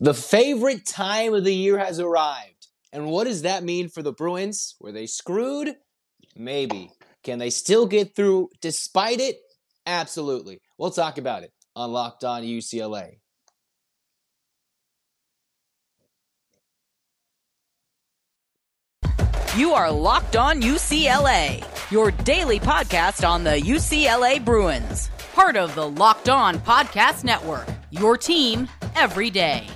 The favorite time of the year has arrived. And what does that mean for the Bruins? Were they screwed? Maybe. Can they still get through despite it? Absolutely. We'll talk about it on Locked On UCLA. You are Locked On UCLA, your daily podcast on the UCLA Bruins, part of the Locked On Podcast Network, your team every day.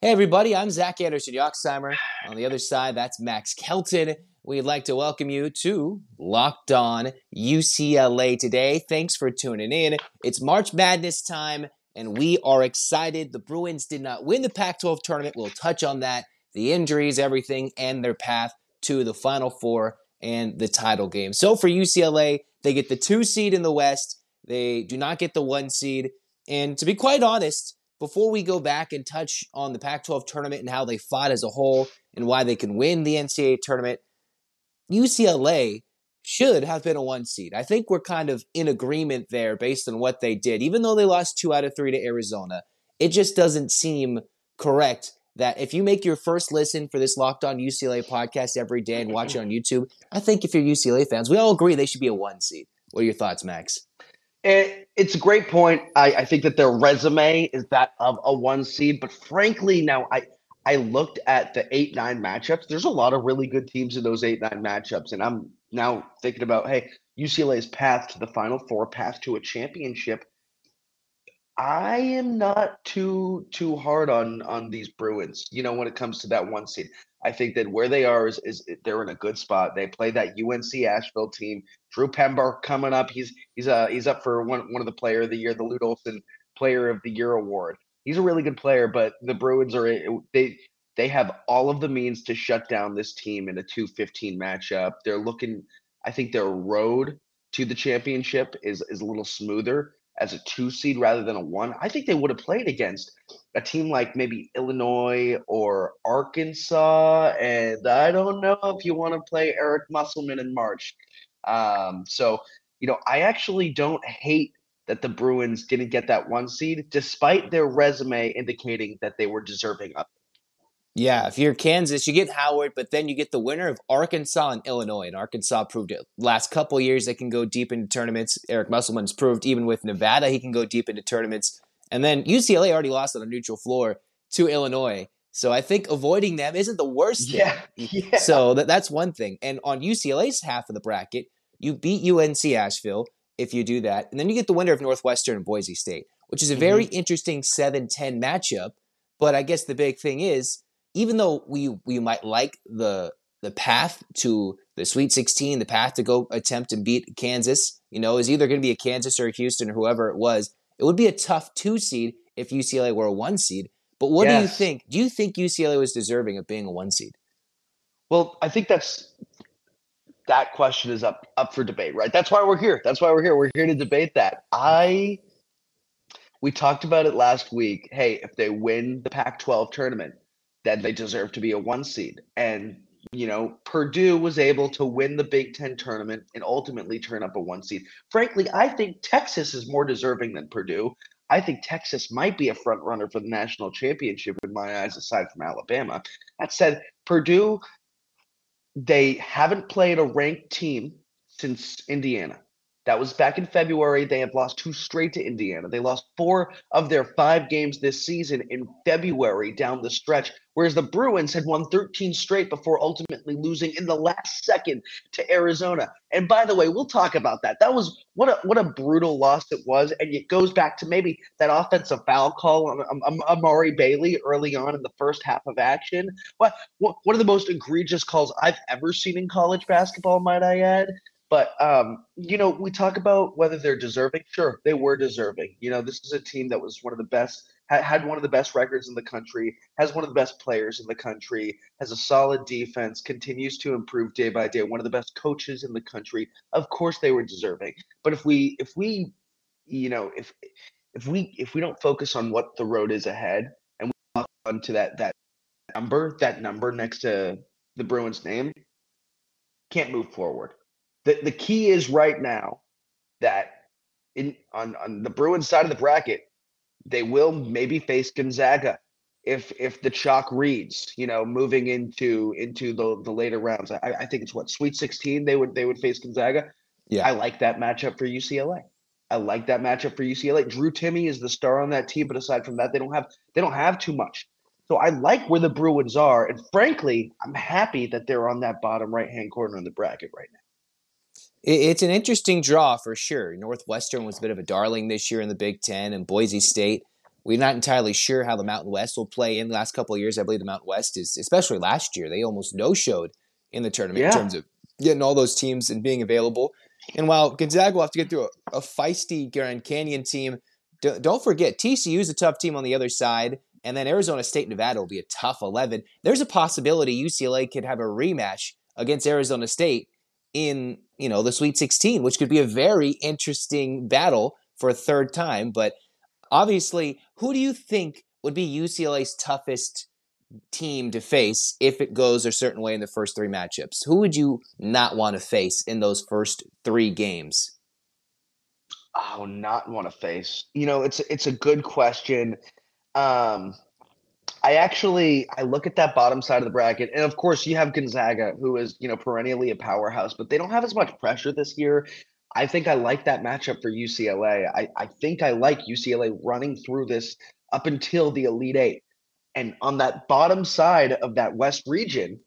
Hey, everybody, I'm Zach Anderson Yoxsimer. On the other side, that's Max Kelton. We'd like to welcome you to Locked On UCLA today. Thanks for tuning in. It's March Madness time, and we are excited. The Bruins did not win the Pac 12 tournament. We'll touch on that, the injuries, everything, and their path to the Final Four and the title game. So for UCLA, they get the two seed in the West, they do not get the one seed. And to be quite honest, before we go back and touch on the Pac 12 tournament and how they fought as a whole and why they can win the NCAA tournament, UCLA should have been a one seed. I think we're kind of in agreement there based on what they did. Even though they lost two out of three to Arizona, it just doesn't seem correct that if you make your first listen for this Locked On UCLA podcast every day and watch it on YouTube, I think if you're UCLA fans, we all agree they should be a one seed. What are your thoughts, Max? It, it's a great point. I, I think that their resume is that of a one seed, but frankly, now I I looked at the eight nine matchups. There's a lot of really good teams in those eight nine matchups, and I'm now thinking about hey UCLA's path to the Final Four, path to a championship. I am not too too hard on on these Bruins. You know, when it comes to that one seed, I think that where they are is, is they're in a good spot. They play that UNC Asheville team. Drew Pember coming up. He's he's uh he's up for one one of the Player of the Year, the Lute Olson Player of the Year award. He's a really good player, but the Bruins are they they have all of the means to shut down this team in a 2-15 matchup. They're looking. I think their road to the championship is is a little smoother as a two seed rather than a one, I think they would have played against a team like maybe Illinois or Arkansas. And I don't know if you want to play Eric Musselman in March. Um, so, you know, I actually don't hate that the Bruins didn't get that one seed, despite their resume indicating that they were deserving of yeah, if you're Kansas, you get Howard, but then you get the winner of Arkansas and Illinois. And Arkansas proved it. Last couple years, they can go deep into tournaments. Eric Musselman's proved even with Nevada, he can go deep into tournaments. And then UCLA already lost on a neutral floor to Illinois. So I think avoiding them isn't the worst thing. Yeah, yeah. So that, that's one thing. And on UCLA's half of the bracket, you beat UNC Asheville if you do that. And then you get the winner of Northwestern and Boise State, which is a very mm-hmm. interesting 7 10 matchup. But I guess the big thing is even though we we might like the the path to the Sweet 16, the path to go attempt and beat Kansas, you know, is either going to be a Kansas or a Houston or whoever it was. It would be a tough two seed if UCLA were a one seed. But what yes. do you think? Do you think UCLA was deserving of being a one seed? Well, I think that's that question is up up for debate, right? That's why we're here. That's why we're here. We're here to debate that. I we talked about it last week. Hey, if they win the Pac-12 tournament, that they deserve to be a one seed. And, you know, Purdue was able to win the Big Ten tournament and ultimately turn up a one seed. Frankly, I think Texas is more deserving than Purdue. I think Texas might be a front runner for the national championship in my eyes, aside from Alabama. That said, Purdue, they haven't played a ranked team since Indiana. That was back in February. They have lost two straight to Indiana. They lost four of their five games this season in February down the stretch, whereas the Bruins had won 13 straight before ultimately losing in the last second to Arizona. And by the way, we'll talk about that. That was what a what a brutal loss it was, and it goes back to maybe that offensive foul call on um, Amari Bailey early on in the first half of action. What, what one of the most egregious calls I've ever seen in college basketball, might I add. But um, you know, we talk about whether they're deserving. Sure, they were deserving. You know, this is a team that was one of the best, had one of the best records in the country, has one of the best players in the country, has a solid defense, continues to improve day by day. One of the best coaches in the country. Of course, they were deserving. But if we, if we, you know, if if we if we don't focus on what the road is ahead and we look onto that that number, that number next to the Bruins name, can't move forward. The the key is right now that in on, on the Bruins side of the bracket, they will maybe face Gonzaga if if the chalk reads, you know, moving into into the the later rounds. I, I think it's what Sweet 16 they would they would face Gonzaga. Yeah. I like that matchup for UCLA. I like that matchup for UCLA. Drew Timme is the star on that team, but aside from that, they don't have they don't have too much. So I like where the Bruins are, and frankly, I'm happy that they're on that bottom right hand corner of the bracket right now. It's an interesting draw for sure. Northwestern was a bit of a darling this year in the Big Ten, and Boise State. We're not entirely sure how the Mountain West will play in the last couple of years. I believe the Mountain West is, especially last year, they almost no showed in the tournament Yeah. in terms of getting all those teams and being available. And while Gonzaga will have to get through a, a feisty Grand Canyon team, d- don't forget TCU is a tough team on the other side, and then Arizona State, Nevada will be a tough eleven. There's a possibility UCLA could have a rematch against Arizona State in you know the Sweet 16, which could be a very interesting battle for a third time. But obviously, who do you think would be UCLA's toughest team to face if it goes a certain way in the first three matchups? Who would you not want to face in those first three games? Oh, not want to face. You know, it's it's a good question. Um, I actually I look at that bottom side of the bracket, and of course you have Gonzaga, who is you know perennially a powerhouse, but they don't have as much pressure this year. I think I like that matchup for UCLA. I, I think I like UCLA running through this up until the Elite Eight. And on that bottom side of that West region,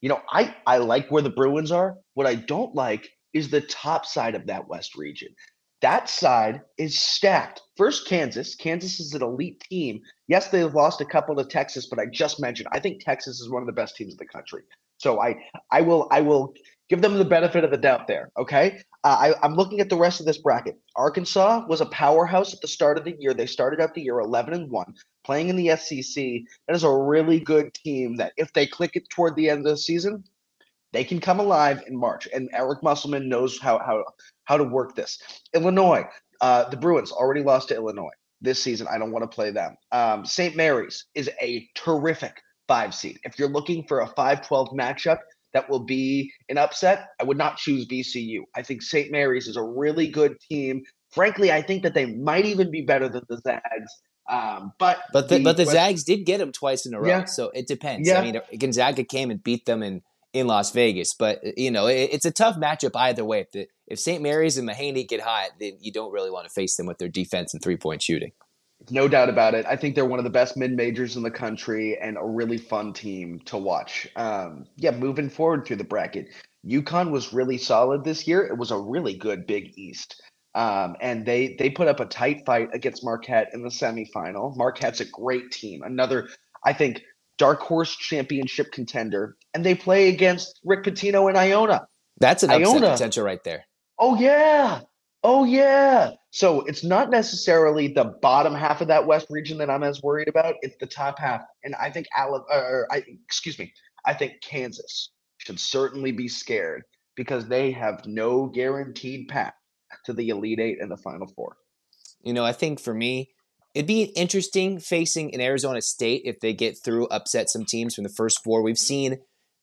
you know, I, I like where the Bruins are. What I don't like is the top side of that West region. That side is stacked. First, Kansas. Kansas is an elite team. Yes, they've lost a couple to Texas, but I just mentioned I think Texas is one of the best teams in the country. So I I will I will give them the benefit of the doubt there. Okay, uh, I, I'm looking at the rest of this bracket. Arkansas was a powerhouse at the start of the year. They started out the year 11 and one, playing in the SEC. That is a really good team. That if they click it toward the end of the season, they can come alive in March. And Eric Musselman knows how how how to work this. Illinois, uh, the Bruins already lost to Illinois this season. I don't want to play them. Um, St. Mary's is a terrific five seed. If you're looking for a 5-12 matchup that will be an upset, I would not choose VCU. I think St. Mary's is a really good team. Frankly, I think that they might even be better than the Zags. Um, but But the, but the Zags did get them twice in a row, Yeah. so it depends. Yeah. I mean, Gonzaga came and beat them in, in Las Vegas, but you know it, it's a tough matchup either way. If, the, if St. Mary's and Mahaney get hot, then you don't really want to face them with their defense and three point shooting. No doubt about it. I think they're one of the best mid majors in the country and a really fun team to watch. Um, yeah, moving forward through the bracket, UConn was really solid this year. It was a really good Big East. Um, and they they put up a tight fight against Marquette in the semifinal. Marquette's a great team, another I think dark horse championship contender, and they play against Rick Pitino and Iona. That's an upset Iona. potential right there. Oh yeah. Oh yeah. So it's not necessarily the bottom half of that West region that I'm as worried about. It's the top half, and I think Ala- or I excuse me, I think Kansas should certainly be scared because they have no guaranteed path to the Elite Eight and the Final Four. You know, I think for me, it'd be interesting facing an Arizona State if they get through, upset some teams from the first four. We've seen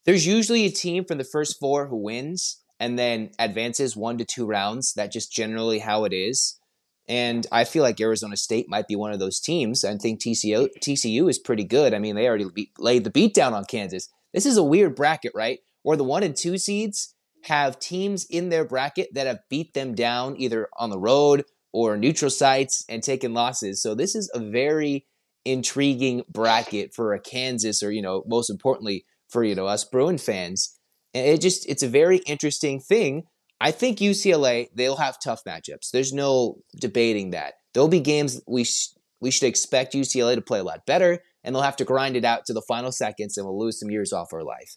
there's usually a team from the first four who wins and then advances one to two rounds. That's just generally how it is. And I feel like Arizona State might be one of those teams. I think TCU, TCU is pretty good. I mean, they already beat, laid the beat down on Kansas. This is a weird bracket, right? Where the one and two seeds have teams in their bracket that have beat them down either on the road or neutral sites and taking losses. So this is a very intriguing bracket for a Kansas or, you know, most importantly for, you know, us Bruin fans. And it just it's a very interesting thing. I think UCLA, they'll have tough matchups. There's no debating that. There'll be games we sh- we should expect UCLA to play a lot better and they'll have to grind it out to the final seconds and we'll lose some years off our life.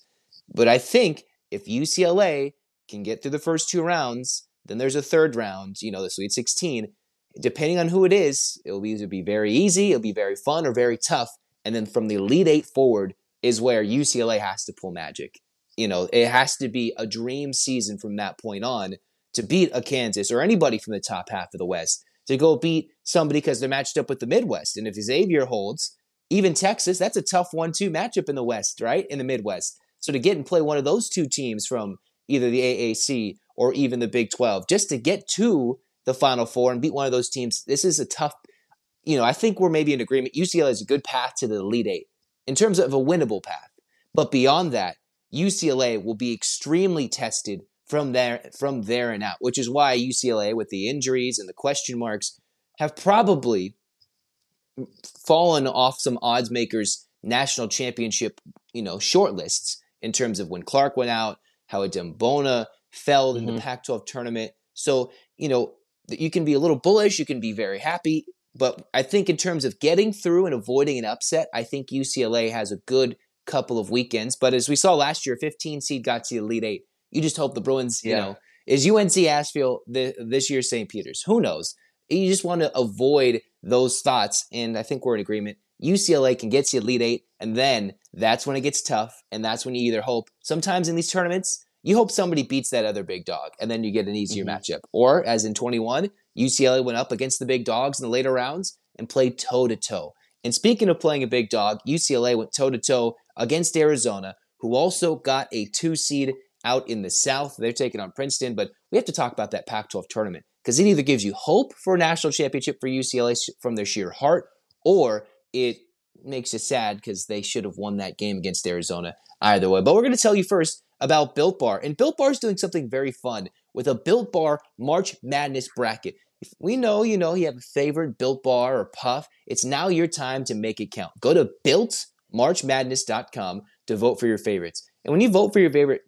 But I think if UCLA can get through the first two rounds, then there's a third round, you know, the Sweet 16. Depending on who it is, it'll either be very easy, it'll be very fun, or very tough. And then from the Elite Eight forward is where UCLA has to pull magic. You know, it has to be a dream season from that point on to beat a Kansas or anybody from the top half of the West to go beat somebody because they're matched up with the Midwest. And if Xavier holds, even Texas, that's a tough one-two matchup in the West, right? In the Midwest. So to get and play one of those two teams from either the AAC or even the Big 12 just to get to the Final Four and beat one of those teams. This is a tough, you know, I think we're maybe in agreement. UCLA is a good path to the Elite Eight in terms of a winnable path. But beyond that, UCLA will be extremely tested from there from there and out, which is why UCLA, with the injuries and the question marks, have probably fallen off some odds makers national championship, you know, short lists in terms of when Clark went out, how Adem Bona fell in mm-hmm. the Pac-12 tournament. So, you know, you can be a little bullish, you can be very happy, but I think in terms of getting through and avoiding an upset, I think UCLA has a good couple of weekends. But as we saw last year, 15 seed got to the Elite Eight. You just hope the Bruins, yeah. you know, is UNC Asheville the, this year St. Peter's? Who knows? You just want to avoid those thoughts, and I think we're in agreement. UCLA can get to Elite Eight, and then that's when it gets tough, and that's when you either hope. Sometimes in these tournaments, you hope somebody beats that other big dog, and then you get an easier mm-hmm. matchup. Or as in 21, UCLA went up against the big dogs in the later rounds and played toe to toe. And speaking of playing a big dog, UCLA went toe to toe against Arizona, who also got a two seed out in the South. They're taking on Princeton, but we have to talk about that Pac 12 tournament because it either gives you hope for a national championship for UCLA from their sheer heart, or it makes you sad because they should have won that game against Arizona either way. But we're going to tell you first about Built Bar. And Built Bar is doing something very fun with a Built Bar March Madness bracket. If we know you know you have a favorite Built Bar or Puff, it's now your time to make it count. Go to builtmarchmadness.com to vote for your favorites. And when you vote for your favorite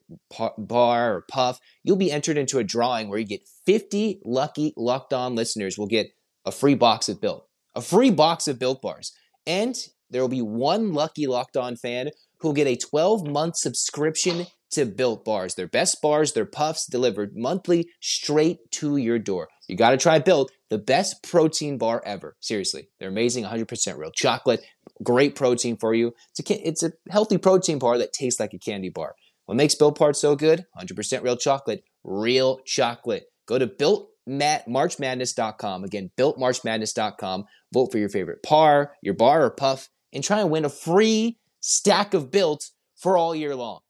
bar or puff, you'll be entered into a drawing where you get 50 lucky locked on listeners will get a free box of Built, a free box of Built bars. And there will be one lucky locked on fan who'll get a 12 month subscription to Built Bars. Their best bars, their puffs delivered monthly straight to your door. You got to try Built, the best protein bar ever. Seriously, they're amazing, 100% real chocolate, great protein for you. It's a, it's a healthy protein bar that tastes like a candy bar. What makes Built Bars so good? 100% real chocolate, real chocolate. Go to builtmarchmadness.com. Again, builtmarchmadness.com. Vote for your favorite par, your bar, or puff, and try and win a free stack of Built for all year long.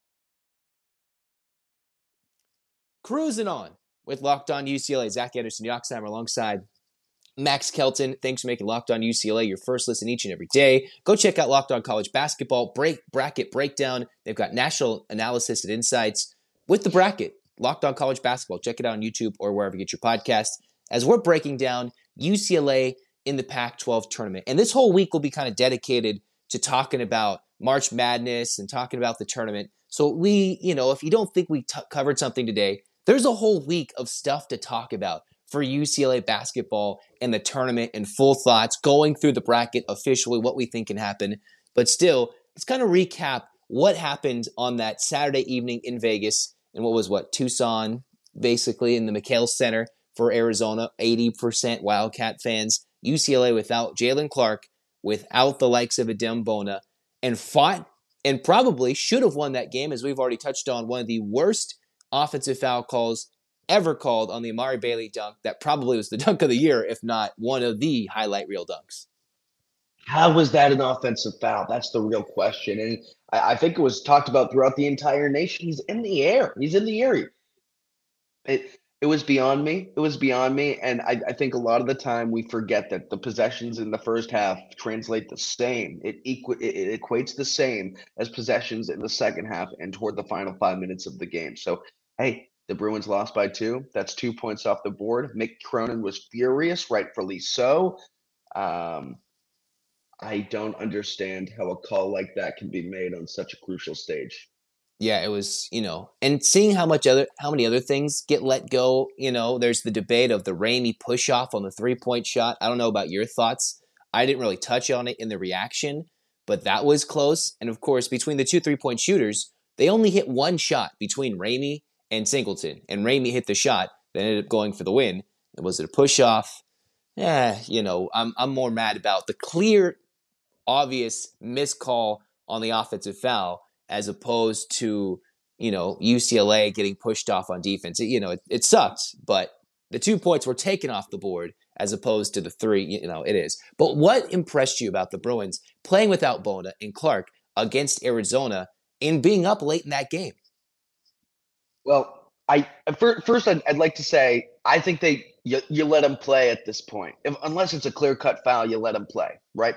Cruising on with Locked On UCLA, Zach Anderson, Yoxsimer alongside Max Kelton. Thanks for making Locked On UCLA your first listen each and every day. Go check out Locked On College Basketball break bracket breakdown. They've got national analysis and insights with the bracket. Locked On College Basketball. Check it out on YouTube or wherever you get your podcasts. As we're breaking down UCLA in the Pac-12 tournament, and this whole week will be kind of dedicated to talking about March Madness and talking about the tournament. So we, you know, if you don't think we t- covered something today, there's a whole week of stuff to talk about for UCLA basketball and the tournament and full thoughts going through the bracket officially, what we think can happen. But still, let's kind of recap what happened on that Saturday evening in Vegas and what was what Tucson, basically in the McKale Center for Arizona, 80% Wildcat fans. UCLA without Jalen Clark, without the likes of Adem Bona, and fought and probably should have won that game, as we've already touched on, one of the worst offensive foul calls ever called on the Amari Bailey dunk. That probably was the dunk of the year, if not one of the highlight reel dunks. How was that an offensive foul? That's the real question. And I, I think it was talked about throughout the entire nation. He's in the air. He's in the air. It, it was beyond me. It was beyond me. And I, I, think a lot of the time we forget that the possessions in the first half translate the same. It, equ- it equates the same as possessions in the second half and toward the final five minutes of the game. So hey, the Bruins lost by two. That's two points off the board. Mick Cronin was furious, rightfully so. Um, I don't understand how a call like that can be made on such a crucial stage. Yeah, it was, you know, and seeing how much other how many other things get let go, you know, there's the debate of the Ramey push off on the three point shot. I don't know about your thoughts. I didn't really touch on it in the reaction, but that was close. And of course, between the two three point shooters, they only hit one shot between Ramey and Singleton. And Ramey hit the shot that ended up going for the win. And was it a push off? Yeah, you know, I'm I'm more mad about the clear, obvious miscall on the offensive foul as opposed to you know UCLA getting pushed off on defense. It, you know, it, it sucks, but the two points were taken off the board as opposed to the three. You know, it is. But what impressed you about the Bruins playing without Bona and Clark against Arizona and being up late in that game? Well, I first I'd, I'd like to say I think they you, you let him play at this point, if, unless it's a clear cut foul. You let him play, right?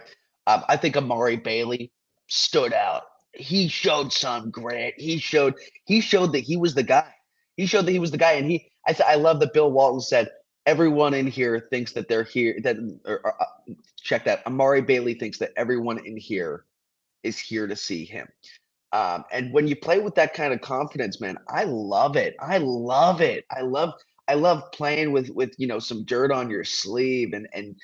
Um, I think Amari Bailey stood out. He showed some grit. He showed he showed that he was the guy. He showed that he was the guy, and he. I I love that Bill Walton said everyone in here thinks that they're here. That or, or, uh, check that. Amari Bailey thinks that everyone in here is here to see him. Um, and when you play with that kind of confidence, man, I love it. I love it. I love I love playing with with you know some dirt on your sleeve and and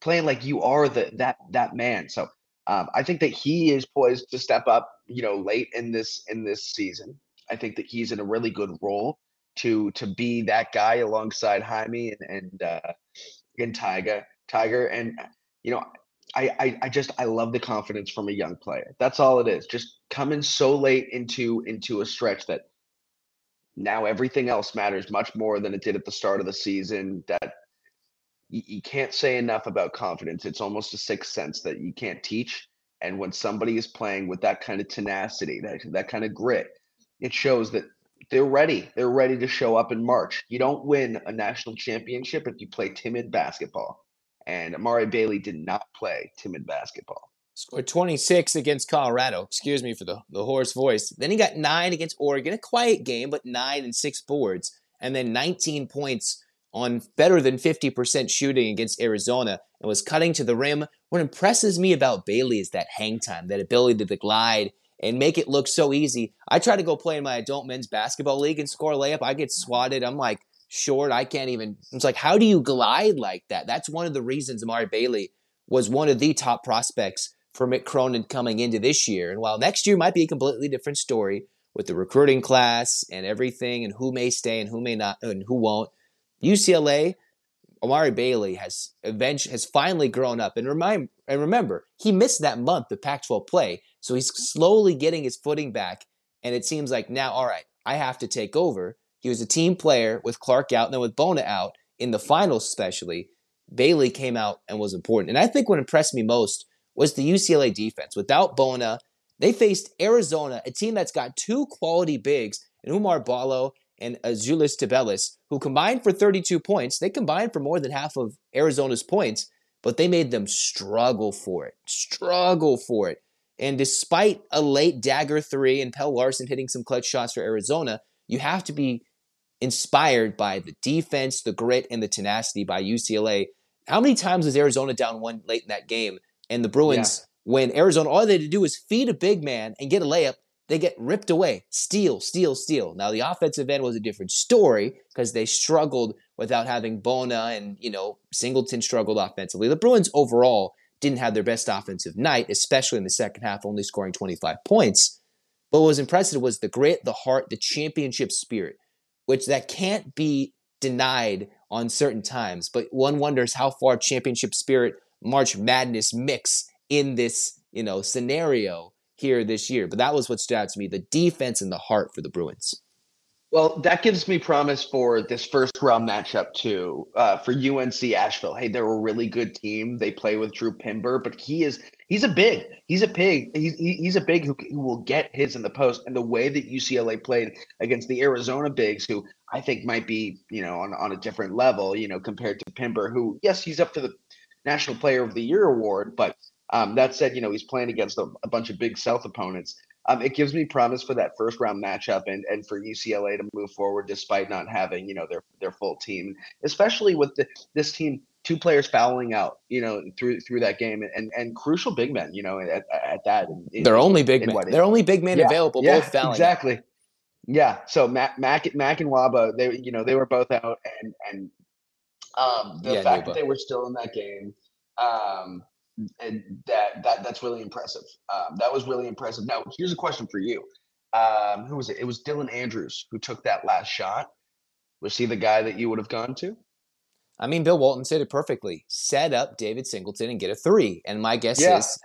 playing like you are the that that man. So um, I think that he is poised to step up. You know, late in this in this season, I think that he's in a really good role to to be that guy alongside Jaime and and uh, and Tyger Tyger and you know I, I, I just I love the confidence from a young player. That's all it is. Just coming so late into into a stretch that now everything else matters much more than it did at the start of the season. That you, you can't say enough about confidence. It's almost a sixth sense that you can't teach. And when somebody is playing with that kind of tenacity, that that kind of grit, it shows that they're ready. They're ready to show up in March. You don't win a national championship if you play timid basketball and Amari Bailey did not play timid basketball. Scored 26 against Colorado. Excuse me for the, the hoarse voice. Then he got nine against Oregon, a quiet game, but nine and six boards. And then 19 points on better than 50% shooting against Arizona and was cutting to the rim. What impresses me about Bailey is that hang time, that ability to glide and make it look so easy. I try to go play in my adult men's basketball league and score a layup. I get swatted. I'm like, short. I can't even. It's like, how do you glide like that? That's one of the reasons Amari Bailey was one of the top prospects for Mick Cronin coming into this year. And while next year might be a completely different story with the recruiting class and everything, and who may stay and who may not, and who won't, UCLA. Amari Bailey has eventually has finally grown up and remind and remember he missed that month of Pac-12 play, so he's slowly getting his footing back. And it seems like now, all right, I have to take over. He was a team player with Clark out and then with Bona out in the finals, especially. Bailey came out and was important. And I think what impressed me most was the UCLA defense. Without Bona, they faced Arizona, a team that's got two quality bigs, and Oumar Ballo and Azuolas Tubelis, who combined for 32 points. They combined for more than half of Arizona's points, but they made them struggle for it. Struggle for it. And despite a late dagger three and Pelle Larsson hitting some clutch shots for Arizona, you have to be inspired by the defense, the grit, and the tenacity by UCLA. How many times was Arizona down one late in that game? And the Bruins, yeah. when Arizona, all they had to do was feed a big man and get a layup, they get ripped away. Steal, steal, steal. Now, the offensive end was a different story because they struggled without having Bona and, you know, Singleton struggled offensively. The Bruins overall didn't have their best offensive night, especially in the second half, only scoring 25 points. But what was impressive was the grit, the heart, the championship spirit which that can't be denied on certain times. But one wonders how far championship spirit, March Madness mix in this, you know, scenario here this year. But that was what stood out to me: the defense and the heart for the Bruins. Well, that gives me promise for this first round matchup too. Uh, for UNC Asheville, hey, they're a really good team. They play with Drew Pember, but he is he's a big, he's a pig, he's he's a big who, who will get his in the post. And the way that UCLA played against the Arizona bigs, who I think might be you know on on a different level, you know, compared to Pember, who yes, he's up for the National Player of the Year award, but um, that said, you know, he's playing against a, a bunch of big South opponents um, it gives me promise for that first round matchup and, and for UCLA to move forward despite not having you know their their full team, especially with the, this team two players fouling out you know through through that game and and crucial big men you know at, at that. In, They're only big men. They're only big men yeah, available. Yeah, both fouling exactly. Out. Yeah. So Mac Mac Mac and Nwuba they you know they were both out and and um, the yeah, fact Nwuba. that they were still in that game. Um, and that that that's really impressive. Um, that was really impressive. Now, here's a question for you. Um, who was it? It was Dylan Andrews who took that last shot. Was he the guy that you would have gone to? I mean, Bill Walton said it perfectly. Set up David Singleton and get a three. And my guess yeah. is,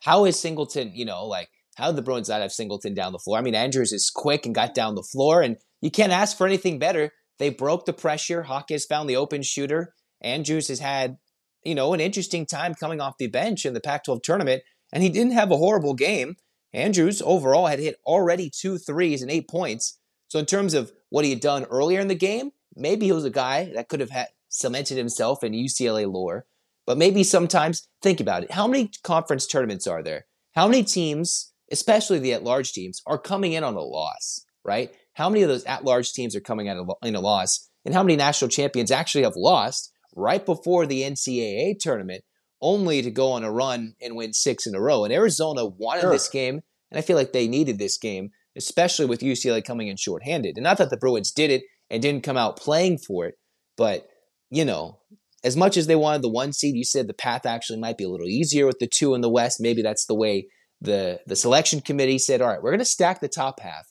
how is Singleton? You know, like how did the Bruins not have Singleton down the floor? I mean, Andrews is quick and got down the floor, and you can't ask for anything better. They broke the pressure. Hawkins found the open shooter. Andrews has had you know, an interesting time coming off the bench in the Pac 12 tournament, and he didn't have a horrible game. Andrews overall had hit already two threes and eight points. So in terms of what he had done earlier in the game, maybe he was a guy that could have had cemented himself in UCLA lore. But maybe sometimes think about it. How many conference tournaments are there? How many teams, especially the at-large teams, are coming in on a loss, right? How many of those at-large teams are coming out in a loss? And how many national champions actually have lost right before the NCAA tournament only to go on a run and win six in a row? And Arizona wanted sure. this game, and I feel like they needed this game, especially with UCLA coming in shorthanded. And not that the Bruins did it and didn't come out playing for it, but you know, as much as they wanted the one seed, you said the path actually might be a little easier with the two in the West. Maybe that's the way the the selection committee said, all right, we're going to stack the top half,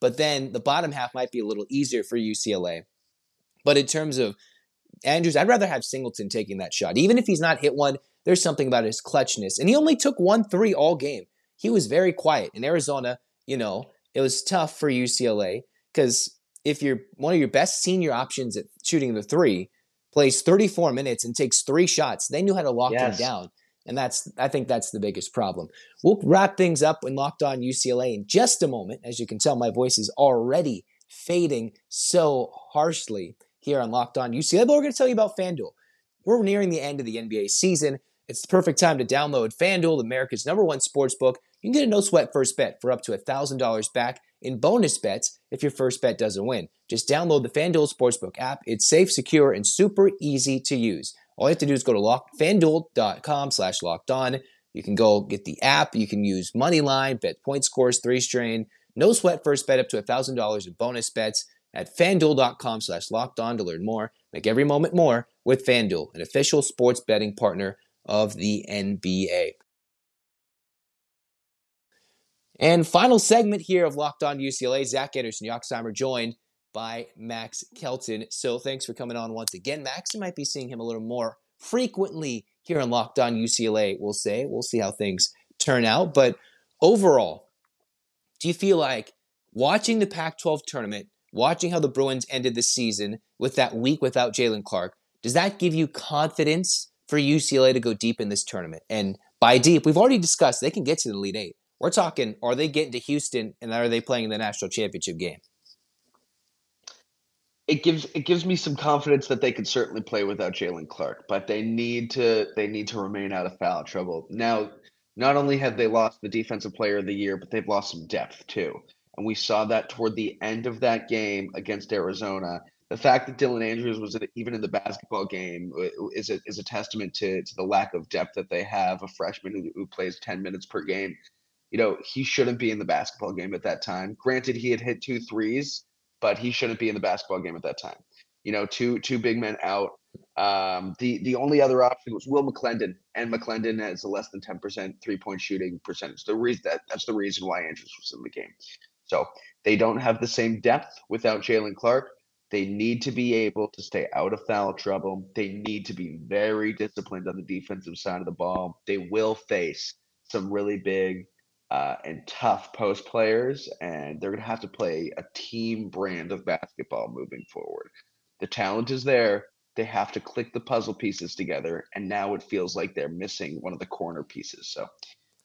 but then the bottom half might be a little easier for UCLA. But in terms of Andrews, I'd rather have Singleton taking that shot. Even if he's not hit one, there's something about his clutchness. And he only took one three all game. He was very quiet. In Arizona, you know, it was tough for UCLA because if you're one of your best senior options at shooting the three, plays 34 minutes and takes three shots. They knew how to lock yes. him down. And that's I think that's the biggest problem. We'll wrap things up in Locked On UCLA in just a moment. As you can tell, my voice is already fading so harshly here on Locked On UCLA. But we're going to tell you about FanDuel. We're nearing the end of the NBA season. It's the perfect time to download FanDuel, America's number one sports book. You can get a no sweat first bet for up to $1,000 back in bonus bets if your first bet doesn't win. Just download the FanDuel Sportsbook app. It's safe, secure, and super easy to use. All you have to do is go to lock, fanduel.com slash locked on. You can go get the app. You can use Moneyline, bet point scores, three strain. No sweat first bet up to $1,000 in bonus bets at fanduel.com slash locked on to learn more. Make every moment more with FanDuel, an official sports betting partner of the NBA. And final segment here of Locked On UCLA. Zach Anderson, Yoxsimer, joined by Max Kelton. So thanks for coming on once again, Max. You might be seeing him a little more frequently here on Locked On UCLA, we'll say. We'll see how things turn out. But overall, do you feel like watching the Pac 12 tournament, watching how the Bruins ended the season with that week without Jalen Clark, does that give you confidence for UCLA to go deep in this tournament? And by deep, we've already discussed they can get to the Elite Eight. We're talking, are they getting to Houston and are they playing in the national championship game? It gives it gives me some confidence that they could certainly play without Jalen Clark, but they need to they need to remain out of foul trouble. Now, not only have they lost the defensive player of the year, but they've lost some depth too. And we saw that toward the end of that game against Arizona. The fact that Dylan Andrews was even in the basketball game is a, is a testament to, to the lack of depth that they have. A freshman who, who plays 10 minutes per game you know, he shouldn't be in the basketball game at that time. Granted, he had hit two threes, but he shouldn't be in the basketball game at that time. You know, two two big men out. Um, the the only other option was Will McClendon, and McClendon has a less than ten percent three point shooting percentage. The reason that that's the reason why Andrews was in the game. So they don't have the same depth without Jalen Clark. They need to be able to stay out of foul trouble. They need to be very disciplined on the defensive side of the ball. They will face some really big uh, and tough post players, and they're going to have to play a team brand of basketball moving forward. The talent is there. They have to click the puzzle pieces together, and now it feels like they're missing one of the corner pieces. So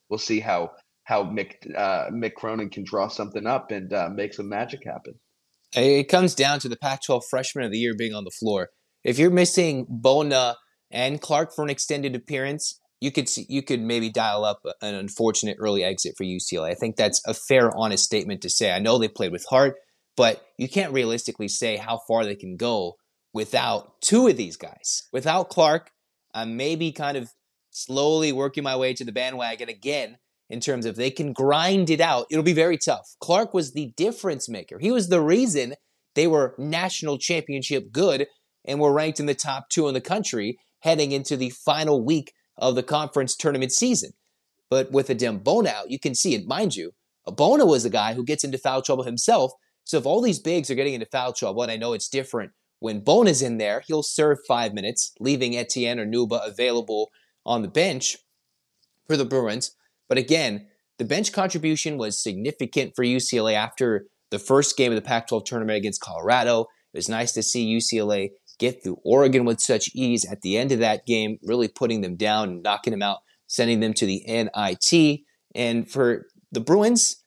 we'll see how how Mick uh, Mick Cronin can draw something up and uh, make some magic happen. It comes down to the Pac-12 Freshman of the Year being on the floor. If you're missing Bona and Clark for an extended appearance, you could see, you could maybe dial up an unfortunate early exit for UCLA. I think that's a fair, honest statement to say. I know they played with heart, but you can't realistically say how far they can go without two of these guys. Without Clark, I'm maybe kind of slowly working my way to the bandwagon again in terms of they can grind it out. It'll be very tough. Clark was the difference maker. He was the reason they were national championship good and were ranked in the top two in the country heading into the final week of the conference tournament season. But with a Bona out, you can see it. Mind you, Bona was a guy who gets into foul trouble himself. So if all these bigs are getting into foul trouble, and I know it's different when Bona's in there, he'll serve five minutes, leaving Etienne or Nwuba available on the bench for the Bruins. But again, the bench contribution was significant for UCLA after the first game of the Pac 12 tournament against Colorado. It was nice to see UCLA get through Oregon with such ease at the end of that game, really putting them down and knocking them out, sending them to the NIT. And for the Bruins,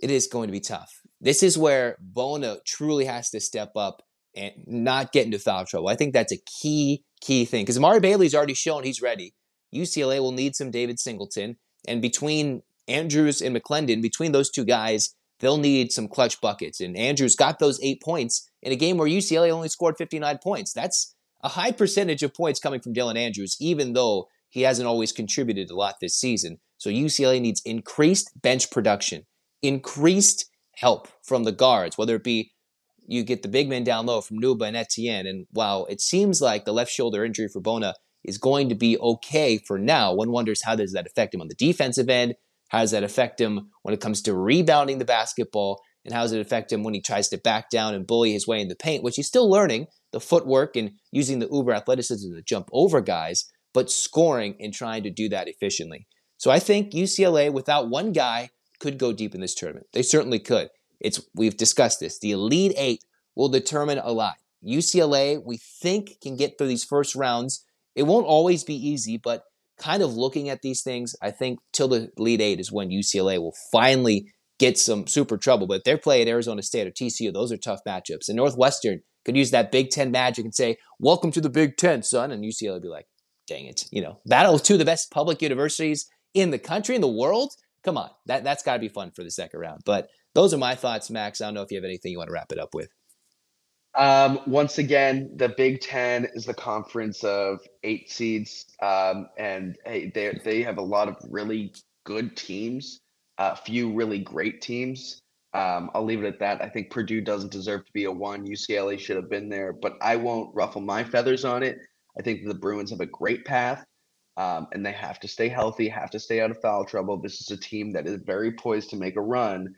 it is going to be tough. This is where Bona truly has to step up and not get into foul trouble. I think that's a key, key thing because Amari Bailey's already shown he's ready. UCLA will need some David Singleton. And between Andrews and McClendon, between those two guys, they'll need some clutch buckets. And Andrews got those eight points in a game where UCLA only scored 59 points. That's a high percentage of points coming from Dylan Andrews, even though he hasn't always contributed a lot this season. So UCLA needs increased bench production, increased help from the guards, whether it be you get the big men down low from Nwuba and Etienne. And while it seems like the left shoulder injury for Bona is going to be okay for now, one wonders how does that affect him on the defensive end? How does that affect him when it comes to rebounding the basketball? And how does it affect him when he tries to back down and bully his way in the paint, which he's still learning the footwork and using the uber athleticism to jump over guys, but scoring and trying to do that efficiently. So I think UCLA, without one guy, could go deep in this tournament. They certainly could. It's we've discussed this. The Elite Eight will determine a lot. UCLA, we think, can get through these first rounds. It won't always be easy, but kind of looking at these things, I think till the Elite Eight is when UCLA will finally get some super trouble. But if they're playing Arizona State or TCU, those are tough matchups. And Northwestern could use that Big Ten magic and say, Welcome to the Big Ten, son. And UCLA would be like, Dang it. You know, battle two of the best public universities in the country, in the world. Come on. That, that's got to be fun for the second round. But those are my thoughts, Max. I don't know if you have anything you want to wrap it up with. Um, once again, the Big Ten is the conference of eight seeds, um, and hey, they they have a lot of really good teams, a uh, few really great teams. Um, I'll leave it at that. I think Purdue doesn't deserve to be a one. UCLA should have been there, but I won't ruffle my feathers on it. I think the Bruins have a great path, um, and they have to stay healthy, have to stay out of foul trouble. This is a team that is very poised to make a run,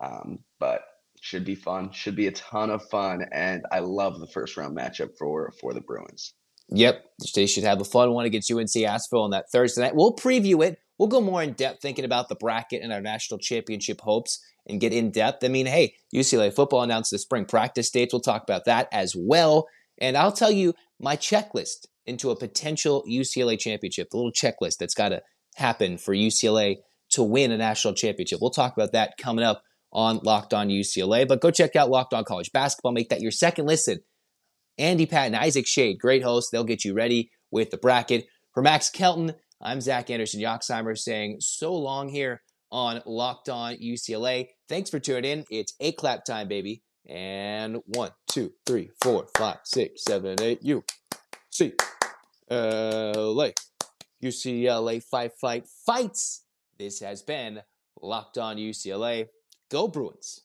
um, but should be fun. Should be a ton of fun, and I love the first round matchup for for the Bruins. Yep, they should have a fun one against UNC Asheville on that Thursday night. We'll preview it. We'll go more in depth thinking about the bracket and our national championship hopes and get in depth. I mean, hey, UCLA football announced the spring practice dates. We'll talk about that as well. And I'll tell you my checklist into a potential UCLA championship, the little checklist that's got to happen for UCLA to win a national championship. We'll talk about that coming up on Locked On UCLA. But go check out Locked On College Basketball. Make that your second listen. Andy Patton, Isaac Schade, great hosts. They'll get you ready with the bracket. For Max Kelton, I'm Zach Anderson Yoxsimer saying so long here on Locked On UCLA. Thanks for tuning in. It's a clap time, baby. And one, two, three, four, five, six, seven, eight. You see, LA, UCLA fight, fight, fights. This has been Locked On UCLA. Go Bruins.